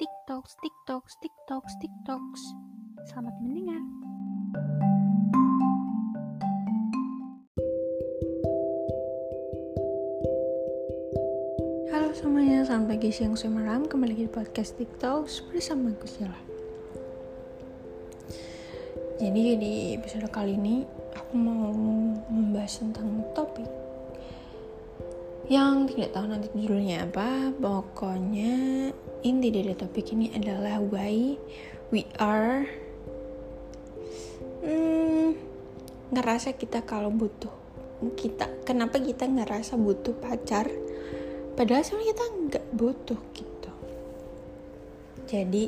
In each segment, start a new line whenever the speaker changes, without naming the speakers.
TikToks, TikToks, TikToks, TikToks. Selamat mendengar. Halo semuanya, selamat pagi, siang, sore, malam. Kembali lagi di podcast TikToks bersama Gus Jadi di episode kali ini aku mau membahas tentang topik yang tidak tahu nanti judulnya apa pokoknya inti dari topik ini adalah why we are hmm, ngerasa kita kalau butuh kita kenapa kita ngerasa butuh pacar padahal sebenarnya kita nggak butuh gitu. Jadi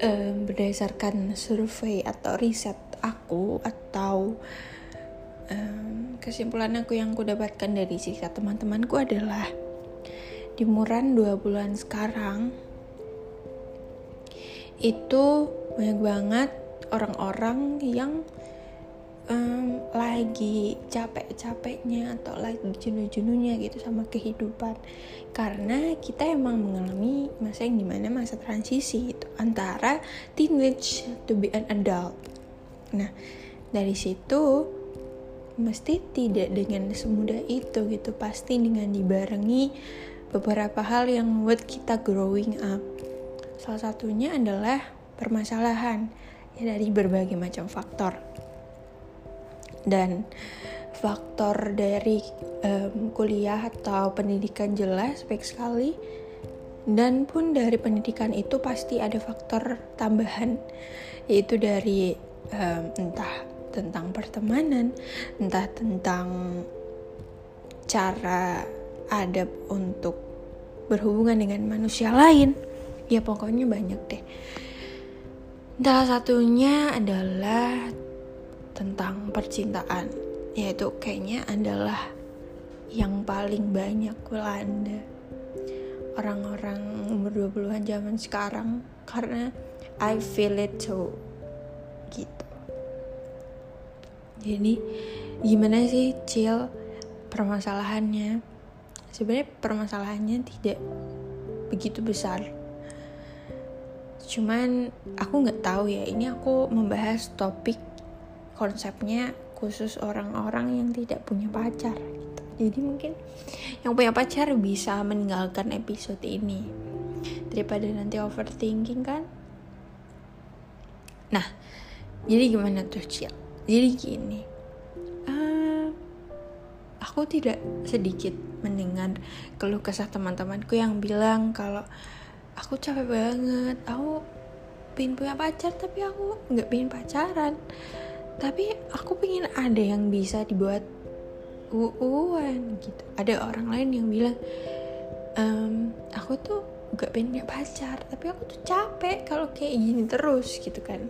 um, berdasarkan survei atau riset aku atau um, kesimpulan aku yang aku dapatkan dari cerita teman-temanku adalah di Muran dua bulan sekarang itu banyak banget orang-orang yang um, lagi capek-capeknya atau lagi jenuh-jenuhnya gitu sama kehidupan. Karena kita emang mengalami masa yang di mana masa transisi itu antara teenage to be an adult. Nah dari situ mesti tidak dengan semudah itu gitu pasti dengan dibarengi beberapa hal yang membuat kita growing up. Salah satunya adalah permasalahan ya dari berbagai macam faktor. Dan faktor dari um, kuliah atau pendidikan jelas baik sekali. Dan pun dari pendidikan itu pasti ada faktor tambahan yaitu dari um, entah tentang pertemanan, entah tentang cara adab untuk berhubungan dengan manusia lain. Ya pokoknya banyak deh. Salah satunya adalah tentang percintaan, yaitu kayaknya adalah yang paling banyak melanda orang-orang umur 20-an zaman sekarang karena I feel it too gitu jadi gimana sih chill permasalahannya sebenarnya permasalahannya tidak begitu besar. Cuman aku nggak tahu ya ini aku membahas topik konsepnya khusus orang-orang yang tidak punya pacar gitu. jadi mungkin yang punya pacar bisa meninggalkan episode ini daripada nanti overthinking kan? Nah jadi gimana tuh chill jadi gini aku tidak sedikit mendengar keluh kesah teman-temanku yang bilang kalau aku capek banget aku pengen punya pacar tapi aku nggak pengen pacaran. Tapi aku pengen ada yang bisa dibuat uuan gitu. Ada orang lain yang bilang ehm, aku tuh gak pengen punya pacar tapi aku tuh capek kalau kayak gini terus gitu kan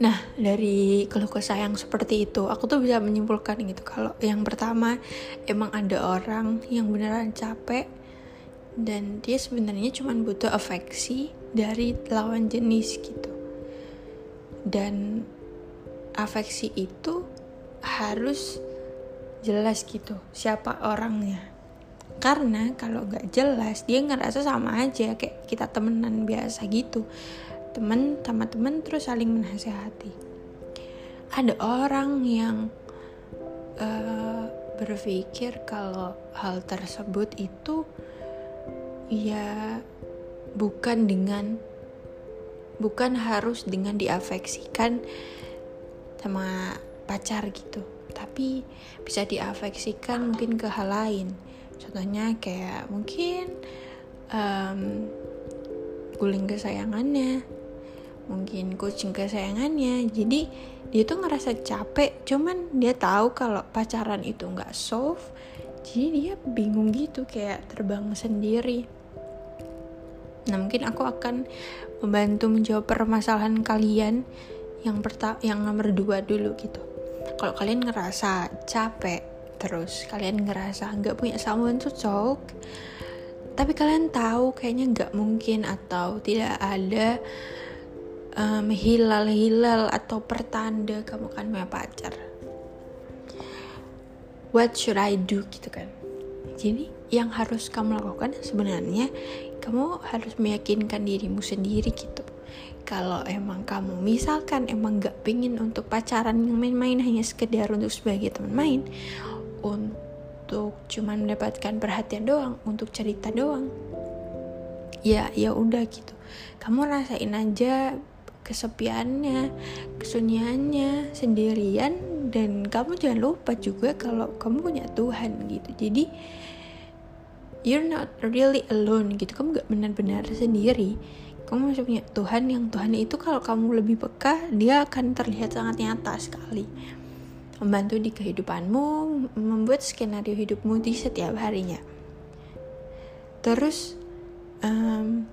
Nah, dari keluh kesah yang seperti itu, aku tuh bisa menyimpulkan gitu kalau yang pertama emang ada orang yang beneran capek dan dia sebenarnya cuma butuh afeksi dari lawan jenis gitu. Dan afeksi itu harus jelas gitu siapa orangnya. Karena kalau gak jelas dia ngerasa sama aja kayak kita temenan biasa gitu teman sama teman terus saling menasehati. Ada orang yang uh, berpikir kalau hal tersebut itu ya bukan dengan bukan harus dengan diafeksikan sama pacar gitu tapi bisa diafeksikan mungkin ke hal lain. Contohnya kayak mungkin um, guling kesayangannya mungkin kucing kesayangannya. Jadi dia tuh ngerasa capek cuman dia tahu kalau pacaran itu nggak soft jadi dia bingung gitu kayak terbang sendiri. Nah mungkin aku akan membantu menjawab permasalahan kalian yang pertama yang nomor dua dulu gitu. Kalau kalian ngerasa capek terus kalian ngerasa nggak punya someone talk tapi kalian tahu kayaknya nggak mungkin atau tidak ada um, hilal-hilal atau pertanda kamu kan punya pacar. What should I do? Gitu kan. Jadi yang harus kamu lakukan sebenarnya kamu harus meyakinkan dirimu sendiri gitu. Kalau emang kamu misalkan emang gak pingin untuk pacaran yang main-main hanya sekedar untuk sebagai teman main untuk cuman mendapatkan perhatian doang untuk cerita doang ya ya udah gitu. Kamu rasain aja kesepiannya kesunyiannya sendirian dan kamu jangan lupa juga kalau kamu punya Tuhan gitu. Jadi you're not really alone gitu. Kamu gak benar-benar sendiri. Kamu masih punya Tuhan yang Tuhan itu kalau kamu lebih peka dia akan terlihat sangat nyata sekali. Membantu di kehidupanmu membuat skenario hidupmu di setiap harinya. Terus um,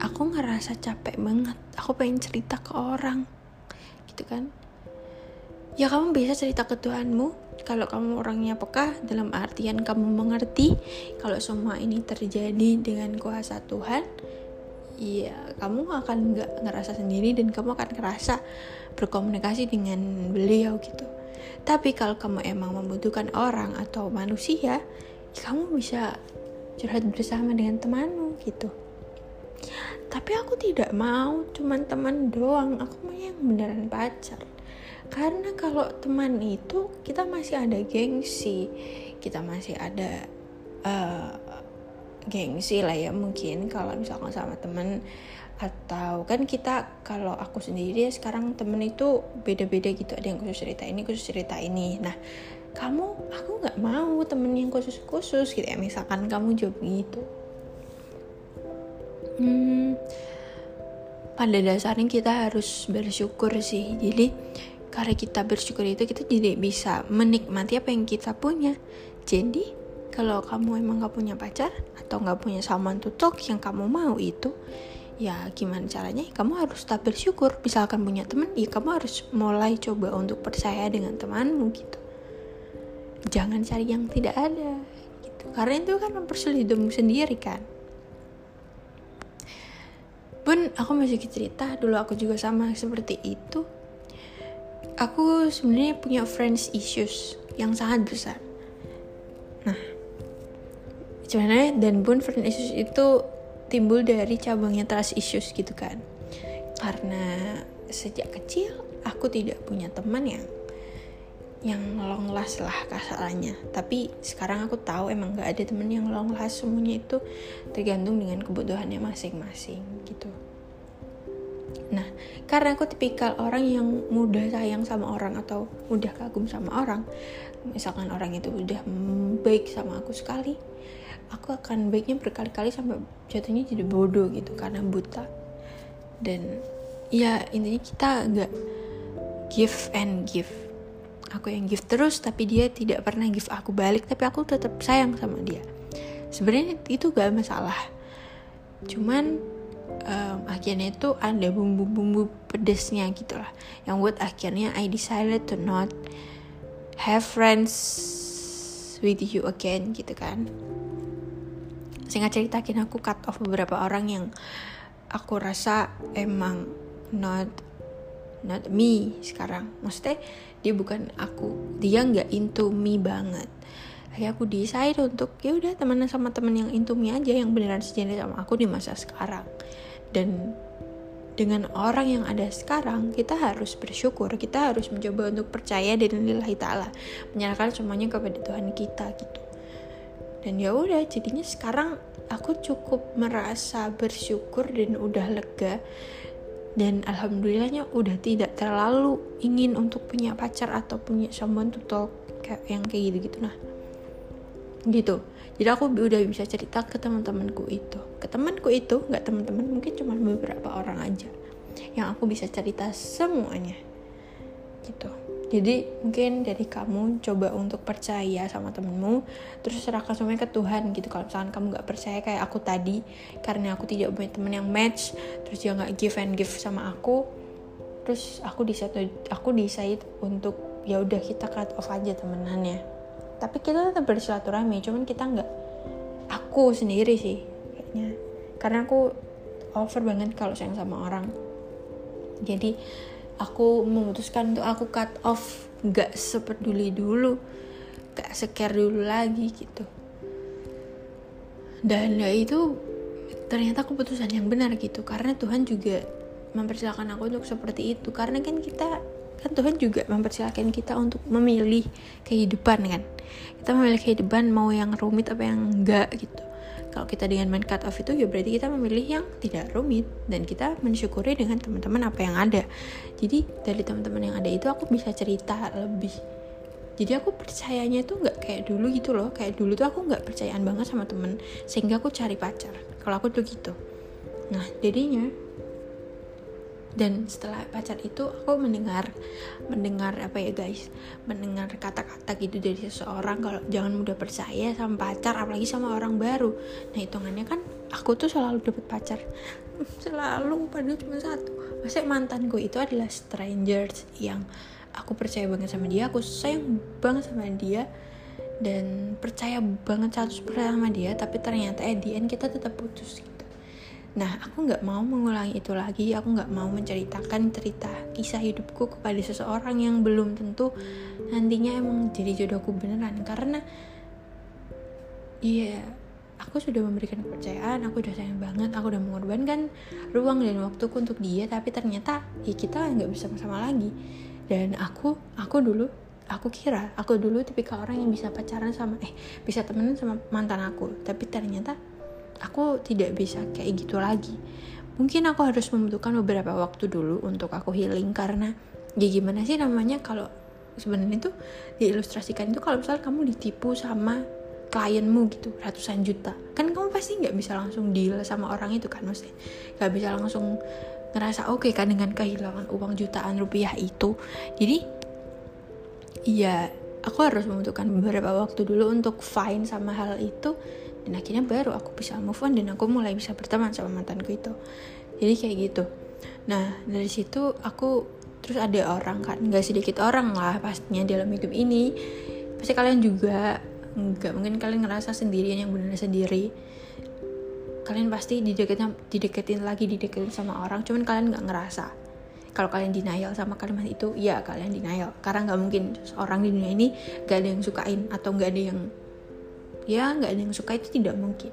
aku ngerasa capek banget. Aku pengen cerita ke orang. Gitu kan? Ya kamu bisa cerita ke Tuhanmu. Kalau kamu orangnya peka dalam artian kamu mengerti kalau semua ini terjadi dengan kuasa Tuhan ya kamu akan nggak ngerasa sendiri dan kamu akan ngerasa berkomunikasi dengan beliau gitu. Tapi kalau kamu emang membutuhkan orang atau manusia ya kamu bisa curhat bersama dengan temanmu gitu tapi aku tidak mau cuman teman doang. Aku mau yang beneran pacar. Karena kalau teman itu kita masih ada gengsi. Kita masih ada uh, gengsi lah ya mungkin kalau misalkan sama temen atau kan kita kalau aku sendiri ya sekarang temen itu beda-beda gitu. Ada yang khusus cerita ini khusus cerita ini. Nah kamu aku nggak mau temen yang khusus-khusus gitu. Ya misalkan kamu jawab gitu hmm, pada dasarnya kita harus bersyukur sih. Jadi karena kita bersyukur itu kita jadi bisa menikmati apa yang kita punya. Jadi kalau kamu emang gak punya pacar atau gak punya to talk yang kamu mau itu ya gimana caranya? Kamu harus tetap bersyukur. Misalkan punya teman ya kamu harus mulai coba untuk percaya dengan temanmu gitu. Jangan cari yang tidak ada gitu. Karena itu kan mempersulit hidupmu sendiri kan pun aku masih cerita dulu aku juga sama seperti itu aku sebenarnya punya friends issues yang sangat besar. Nah, sebenarnya dan pun friends issues itu timbul dari cabangnya trust issues gitu kan. Karena sejak kecil aku tidak punya teman yang yang long last lah kasarannya tapi sekarang aku tahu emang gak ada temen yang long last semuanya itu tergantung dengan kebutuhannya masing-masing gitu Nah, karena aku tipikal orang yang mudah sayang sama orang atau mudah kagum sama orang, misalkan orang itu udah baik sama aku sekali, aku akan baiknya berkali-kali sampai jatuhnya jadi bodoh gitu karena buta. Dan ya intinya kita nggak give and give. Aku yang give terus tapi dia tidak pernah give aku balik tapi aku tetap sayang sama dia. Sebenarnya itu gak masalah. Cuman um, akhirnya itu ada bumbu-bumbu pedesnya gitu lah yang buat akhirnya I decided to not have friends with you again gitu kan sehingga ceritakin aku cut off beberapa orang yang aku rasa emang not not me sekarang. Maksudnya dia bukan aku. Dia nggak into me banget. Akhirnya aku decide untuk ya udah temenan sama temen yang into me aja yang beneran sejenis sama aku di masa sekarang. Dan dengan orang yang ada sekarang kita harus bersyukur. Kita harus mencoba untuk percaya dan lillahi ta'ala. Menyerahkan semuanya kepada Tuhan kita gitu. Dan ya udah jadinya sekarang aku cukup merasa bersyukur dan udah lega dan alhamdulillahnya udah tidak terlalu ingin untuk punya pacar atau punya someone to talk kayak yang kayak gitu gitu nah. Gitu. Jadi aku udah bisa cerita ke teman-temanku itu. Ke temanku itu nggak teman-teman mungkin cuma beberapa orang aja yang aku bisa cerita semuanya. Gitu jadi mungkin dari kamu coba untuk percaya sama temenmu terus serahkan semuanya ke Tuhan gitu. Kalau misalkan kamu nggak percaya kayak aku tadi karena aku tidak punya temen yang match terus dia nggak give and give sama aku terus aku decide aku decide untuk ya udah kita cut off aja temenannya. Tapi kita tetap bersilaturahmi cuman kita nggak aku sendiri sih kayaknya. Karena aku over banget kalau sayang sama orang. Jadi aku memutuskan untuk aku cut off. Nggak sepeduli dulu gak seker dulu lagi gitu. Dan ya itu ternyata keputusan yang benar gitu. Karena Tuhan juga mempersilahkan aku untuk seperti itu. Karena kan kita kan Tuhan juga mempersilahkan kita untuk memilih kehidupan kan. Kita memilih kehidupan mau yang rumit apa yang enggak gitu kalau kita dengan main cut off itu ya berarti kita memilih yang tidak rumit. Dan kita mensyukuri dengan teman-teman apa yang ada. Jadi dari teman-teman yang ada itu aku bisa cerita lebih. Jadi aku percayanya itu nggak kayak dulu gitu loh. Kayak dulu tuh aku nggak percayaan banget sama temen. Sehingga aku cari pacar. Kalau aku tuh gitu. Nah jadinya dan setelah pacar itu aku mendengar mendengar apa ya guys? Mendengar kata-kata gitu dari seseorang kalau jangan mudah percaya sama pacar apalagi sama orang baru. Nah hitungannya kan aku tuh selalu dapet pacar. Selalu padahal cuma satu. Masa mantanku itu adalah strangers yang aku percaya banget sama dia aku sayang banget sama dia dan percaya banget 100% sama dia tapi ternyata end kita tetap putus Nah, aku nggak mau mengulangi itu lagi. Aku nggak mau menceritakan cerita kisah hidupku kepada seseorang yang belum tentu nantinya emang jadi jodohku beneran. Karena, iya, aku sudah memberikan kepercayaan, aku udah sayang banget, aku udah mengorbankan ruang dan waktuku untuk dia. Tapi ternyata, ya kita nggak bisa bersama lagi. Dan aku, aku dulu aku kira aku dulu tipikal orang yang bisa pacaran sama eh bisa temenan sama mantan aku tapi ternyata aku tidak bisa kayak gitu lagi. Mungkin aku harus membutuhkan beberapa waktu dulu untuk aku healing karena ya gimana sih namanya kalau sebenarnya itu diilustrasikan itu kalau misalnya kamu ditipu sama klienmu gitu ratusan juta. Kan kamu pasti nggak bisa langsung deal sama orang itu kan maksudnya? Nggak bisa langsung ngerasa oke okay, kan dengan kehilangan uang jutaan rupiah itu. Jadi iya aku harus membutuhkan beberapa waktu dulu untuk fine sama hal itu dan akhirnya baru aku bisa move on dan aku mulai bisa berteman sama mantanku itu. Jadi kayak gitu. Nah dari situ aku terus ada orang kan nggak sedikit orang lah pastinya dalam hidup ini. Pasti kalian juga nggak mungkin kalian ngerasa sendirian yang benar sendiri. Kalian pasti dideketin dideketin lagi dideketin sama orang cuman kalian nggak ngerasa. Kalau kalian denial sama kalimat itu ya kalian denial. Karena nggak mungkin orang di dunia ini gak ada yang sukain atau nggak ada yang ya nggak ada yang suka itu tidak mungkin.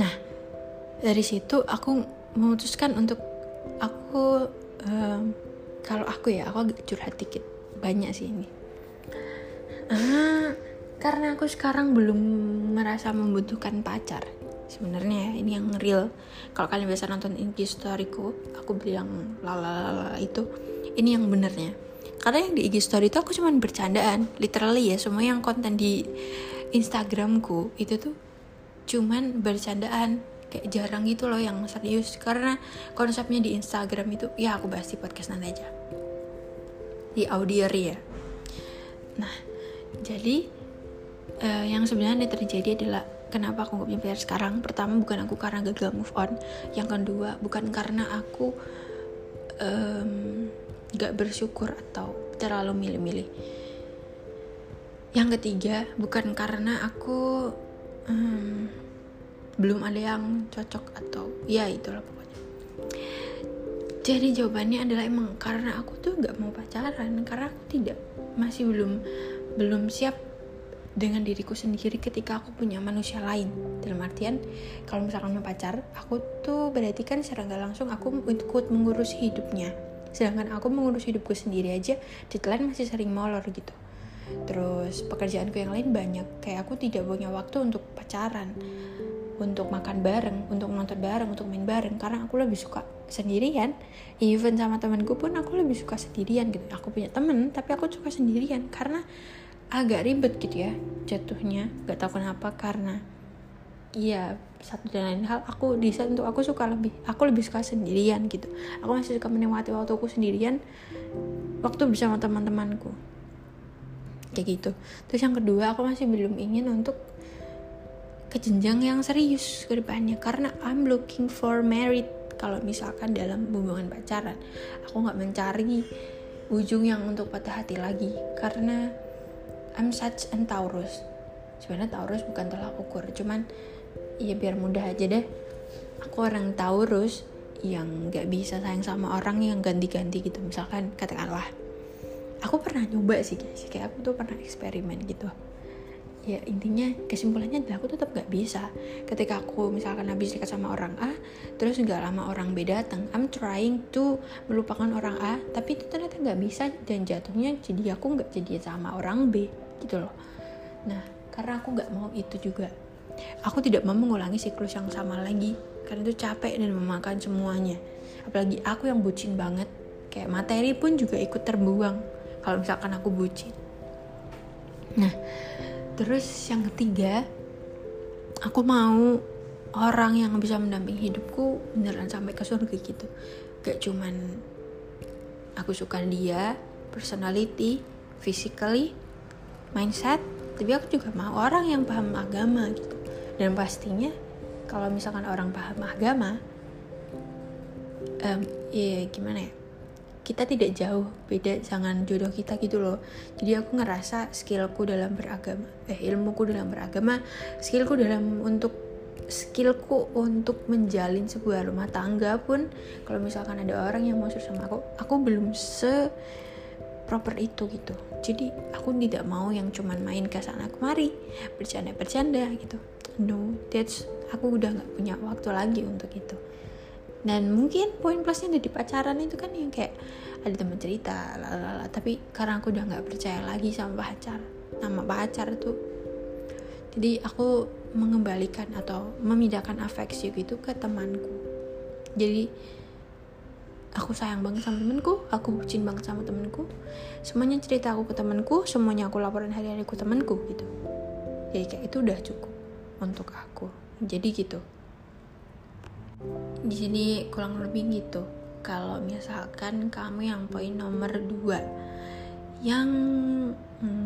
Nah dari situ aku memutuskan untuk aku um, kalau aku ya aku agak curhat dikit. Banyak sih ini. Ah, karena aku sekarang belum merasa membutuhkan pacar. Sebenarnya ya, ini yang real. Kalau kalian biasa nonton IG storyku aku bilang lalala itu ini yang benernya karena yang di IG story itu aku cuma bercandaan. Literally ya semua yang konten di Instagramku itu tuh cuman bercandaan. Kayak jarang gitu loh yang serius. Karena konsepnya di Instagram itu ya aku bahas di podcast nanti aja. Di audio ya nah jadi uh, yang sebenarnya terjadi adalah kenapa aku gak punya sekarang? Pertama bukan aku karena gagal move on. Yang kedua bukan karena aku um, gak bersyukur atau terlalu milih-milih. Yang ketiga bukan karena aku um, belum ada yang cocok atau ya itulah pokoknya. Jadi jawabannya adalah emang karena aku tuh gak mau pacaran karena aku tidak masih belum belum siap dengan diriku sendiri ketika aku punya manusia lain. Dalam artian kalau misalkan mau pacar aku tuh berarti kan secara nggak langsung aku ikut mengurus hidupnya sedangkan aku mengurus hidupku sendiri aja deadline masih sering molor gitu terus pekerjaanku yang lain banyak kayak aku tidak punya waktu untuk pacaran untuk makan bareng, untuk nonton bareng, untuk main bareng karena aku lebih suka sendirian. Even sama temanku pun aku lebih suka sendirian gitu. Aku punya temen tapi aku suka sendirian karena agak ribet gitu ya jatuhnya gak tahu kenapa karena iya satu dan lain hal. Aku di saat untuk aku suka lebih aku lebih suka sendirian gitu. Aku masih suka menikmati waktuku sendirian waktu bersama teman-temanku. Kayak gitu. Terus yang kedua aku masih belum ingin untuk ke jenjang yang serius ke depannya. Karena I'm looking for married kalau misalkan dalam hubungan pacaran aku nggak mencari ujung yang untuk patah hati lagi. Karena I'm such an Taurus. Sebenarnya Taurus bukan tolak ukur cuman ya biar mudah aja deh. Aku orang Taurus yang gak bisa sayang sama orang yang ganti-ganti gitu. Misalkan katakanlah aku pernah nyoba sih guys. Kayak aku tuh pernah eksperimen gitu. Ya intinya kesimpulannya adalah aku tetap gak bisa. Ketika aku misalkan habis dekat sama orang A terus nggak lama orang B datang I'm trying to melupakan orang A tapi itu ternyata nggak bisa dan jatuhnya jadi aku nggak jadi sama orang B gitu loh. Nah karena aku nggak mau itu juga aku tidak mau mengulangi siklus yang sama lagi. Karena itu capek dan memakan semuanya. Apalagi aku yang bucin banget. Kayak materi pun juga ikut terbuang. Kalau misalkan aku bucin. Nah terus yang ketiga aku mau orang yang bisa mendampingi hidupku beneran sampai ke surga gitu. Gak cuman aku suka dia personality physically mindset tapi aku juga mau orang yang paham agama gitu dan pastinya kalau misalkan orang paham agama um, ya gimana ya kita tidak jauh beda jangan jodoh kita gitu loh. Jadi aku ngerasa skillku dalam beragama eh ilmuku dalam beragama skillku dalam untuk skillku untuk menjalin sebuah rumah tangga pun kalau misalkan ada orang yang mau sama aku aku belum se proper itu gitu. Jadi aku tidak mau yang cuman main ke sana kemari bercanda bercanda gitu no that's aku udah nggak punya waktu lagi untuk itu. Dan mungkin poin plusnya dari pacaran itu kan yang kayak ada teman cerita lalala tapi karena aku udah nggak percaya lagi sama pacar nama pacar tuh jadi aku mengembalikan atau memindahkan afeksi gitu ke temanku. Jadi aku sayang banget sama temenku aku bucin banget sama temenku semuanya cerita aku ke temenku semuanya aku laporan hari-hari ke temenku gitu. Jadi kayak itu udah cukup untuk aku. Jadi gitu. Di sini kurang lebih gitu. Kalau misalkan kamu yang poin nomor dua yang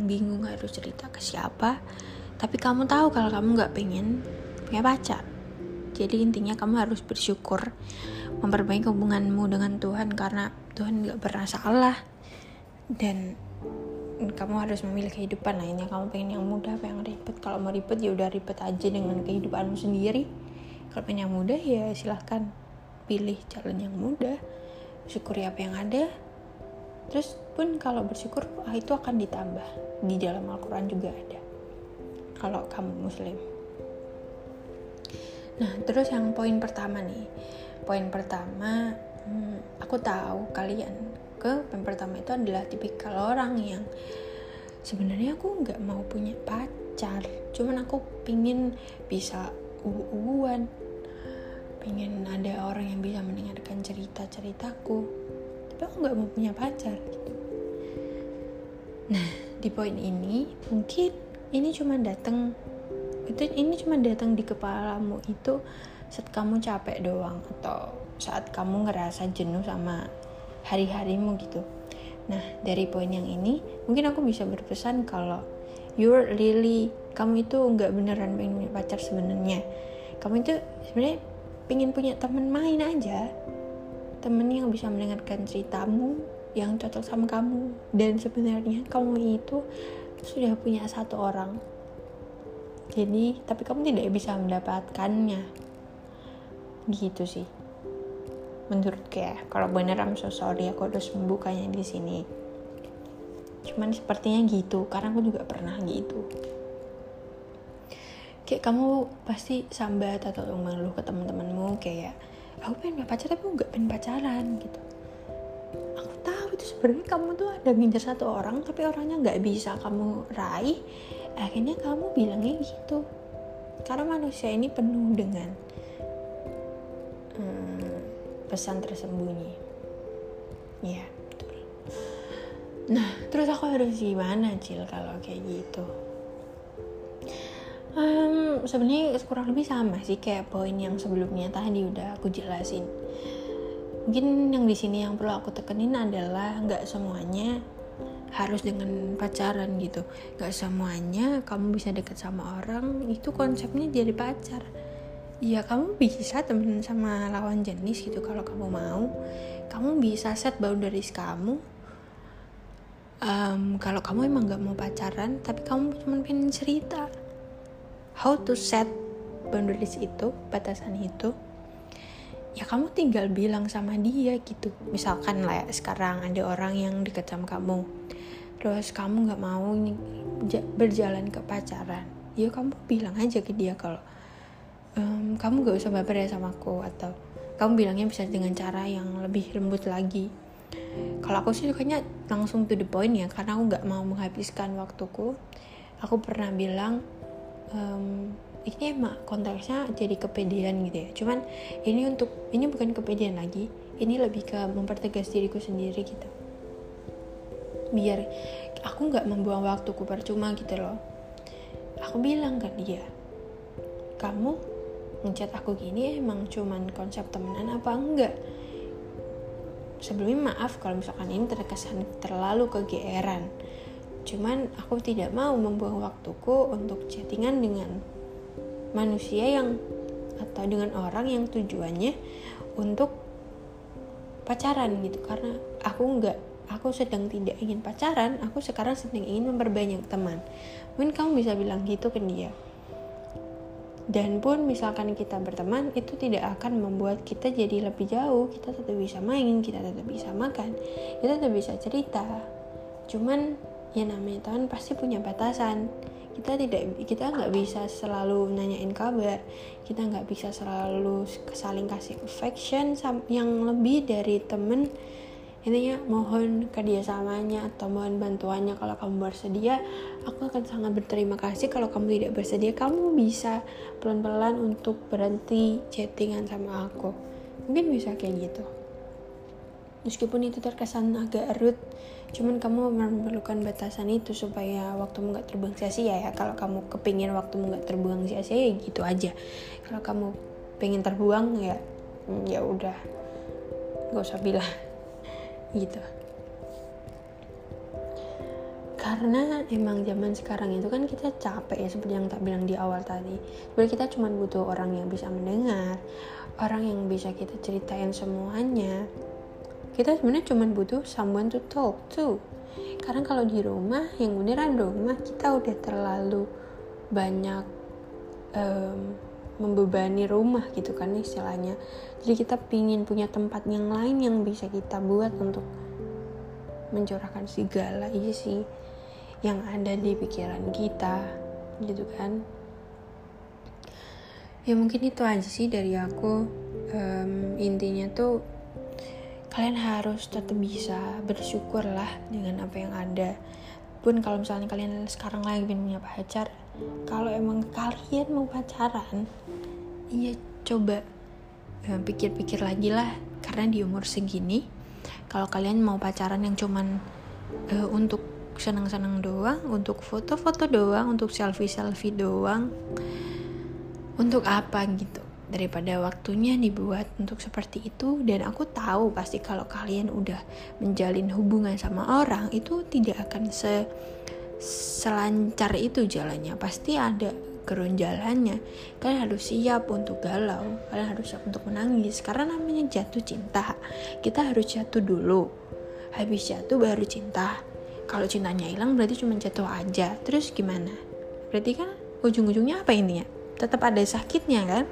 bingung harus cerita ke siapa tapi kamu tahu kalau kamu nggak pengen punya pacar. Jadi intinya kamu harus bersyukur memperbaiki hubunganmu dengan Tuhan karena Tuhan nggak pernah salah. Dan kamu harus memilih kehidupan. Lainnya kamu pengen yang mudah apa yang ribet? Kalau mau ribet ya udah ribet aja dengan kehidupanmu sendiri. Kalau pengen yang mudah ya silahkan pilih jalan yang mudah syukuri apa yang ada. Terus pun kalau bersyukur ah, itu akan ditambah. Di dalam Al-Quran juga ada. Kalau kamu muslim. Nah terus yang poin pertama nih. Poin pertama hmm, aku tahu kalian ke poin pertama itu adalah tipikal orang yang sebenarnya aku nggak mau punya pacar. Cuman aku pingin bisa uhuan pengen ada orang yang bisa mendengarkan cerita ceritaku tapi aku nggak mau punya pacar. Gitu nah di poin ini mungkin ini cuma datang itu ini cuma datang di kepalamu itu saat kamu capek doang atau saat kamu ngerasa jenuh sama hari-harimu gitu. Nah dari poin yang ini mungkin aku bisa berpesan kalau you're really kamu itu nggak beneran pengen punya pacar sebenarnya. Kamu itu sebenarnya pengen punya temen main aja. Temen yang bisa mendengarkan ceritamu yang cocok sama kamu. Dan sebenarnya kamu itu sudah punya satu orang. Jadi tapi kamu tidak bisa mendapatkannya. Gitu sih menurut kayak kalau bener I'm so sorry aku harus membukanya di sini. Cuman sepertinya gitu karena aku juga pernah gitu. Kayak kamu pasti sambat atau mengeluh ke teman-temanmu kayak aku pengen pacar tapi aku nggak pengen pacaran gitu. Aku tahu itu sebenarnya kamu tuh ada ngincer satu orang tapi orangnya nggak bisa kamu raih. Akhirnya kamu bilangnya gitu. Karena manusia ini penuh dengan hmm, pesan tersembunyi ya betul nah terus aku harus gimana cil kalau kayak gitu Um, sebenarnya kurang lebih sama sih kayak poin yang sebelumnya tadi udah aku jelasin. Mungkin yang di sini yang perlu aku tekenin adalah nggak semuanya harus dengan pacaran gitu. Nggak semuanya kamu bisa deket sama orang itu konsepnya jadi pacar. Ya kamu bisa temen sama lawan jenis gitu kalau kamu mau. Kamu bisa set boundaries kamu. Um, kalau kamu emang nggak mau pacaran, tapi kamu cuma pengen cerita. How to set boundaries itu batasan itu. Ya kamu tinggal bilang sama dia gitu. Misalkan lah ya, sekarang ada orang yang dekat sama kamu. Terus kamu nggak mau berjalan ke pacaran. Ya kamu bilang aja ke dia kalau ehm, kamu gak usah baper ya sama aku atau kamu bilangnya bisa dengan cara yang lebih lembut lagi. Kalau aku sih sukanya langsung to the point ya karena aku nggak mau menghabiskan waktuku. Aku pernah bilang um, ini emang konteksnya jadi kepedean gitu ya. Cuman ini untuk ini bukan kepedean lagi ini lebih ke mempertegas diriku sendiri gitu. Biar aku nggak membuang waktuku percuma gitu loh. Aku bilang ke dia kamu ngechat aku gini emang cuman konsep temenan apa enggak? Sebelumnya maaf kalau misalkan ini terkesan terlalu kegeeran. Cuman aku tidak mau membuang waktuku untuk chattingan dengan manusia yang atau dengan orang yang tujuannya untuk pacaran gitu. Karena aku enggak aku sedang tidak ingin pacaran aku sekarang sedang ingin memperbanyak teman. Mungkin kamu bisa bilang gitu ke dia dan pun misalkan kita berteman itu tidak akan membuat kita jadi lebih jauh. Kita tetap bisa main kita tetap bisa makan kita tetap bisa cerita. Cuman ya namanya teman pasti punya batasan. Kita tidak kita nggak bisa selalu nanyain kabar. Kita nggak bisa selalu saling kasih affection yang lebih dari temen intinya mohon kerjasamanya atau mohon bantuannya kalau kamu bersedia. Aku akan sangat berterima kasih kalau kamu tidak bersedia. Kamu bisa pelan-pelan untuk berhenti chattingan sama aku. Mungkin bisa kayak gitu. Meskipun itu terkesan agak erut cuman kamu memerlukan batasan itu supaya waktumu nggak terbuang sia-sia ya. Kalau kamu kepingin waktumu nggak terbuang sia-sia ya gitu aja. Kalau kamu pengen terbuang ya ya udah. Nggak usah bilang gitu. Karena emang zaman sekarang itu kan kita capek ya seperti yang tak bilang di awal tadi. Sebenarnya kita cuma butuh orang yang bisa mendengar orang yang bisa kita ceritain semuanya. Kita sebenarnya cuma butuh someone to talk to. Karena kalau di rumah yang beneran rumah kita udah terlalu banyak um, membebani rumah gitu kan istilahnya. Jadi kita pingin punya tempat yang lain yang bisa kita buat untuk mencurahkan segala isi yang ada di pikiran kita gitu kan. Ya mungkin itu aja sih dari aku. Um, intinya tuh kalian harus tetap bisa bersyukur lah dengan apa yang ada. Pun kalau misalnya kalian sekarang lagi punya pacar kalau emang kalian mau pacaran iya coba eh, pikir-pikir lagi lah. Karena di umur segini kalau kalian mau pacaran yang cuman uh, untuk senang-senang doang untuk foto-foto doang untuk selfie-selfie doang untuk apa gitu? Daripada waktunya dibuat untuk seperti itu dan aku tahu pasti kalau kalian udah menjalin hubungan sama orang itu tidak akan se selancar itu jalannya pasti ada keronjalannya kalian harus siap untuk galau kalian harus siap untuk menangis. Karena namanya jatuh cinta kita harus jatuh dulu. Habis jatuh baru cinta. Kalau cintanya hilang berarti cuma jatuh aja. Terus gimana? Berarti kan ujung-ujungnya apa intinya tetap ada sakitnya kan?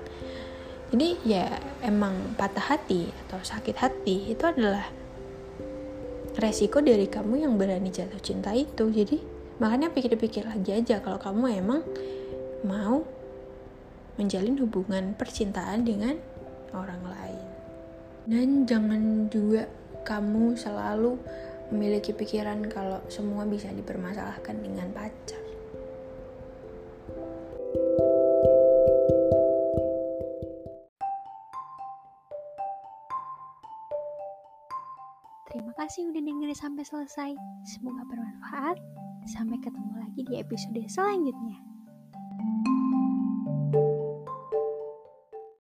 Jadi ya emang patah hati atau sakit hati itu adalah resiko dari kamu yang berani jatuh cinta itu. Jadi makanya pikir-pikir lagi aja kalau kamu emang mau menjalin hubungan percintaan dengan orang lain. Dan jangan juga kamu selalu memiliki pikiran kalau semua bisa dipermasalahkan dengan pacar
kasih udah dengerin sampai selesai. Semoga bermanfaat. Sampai ketemu lagi di episode selanjutnya. thank you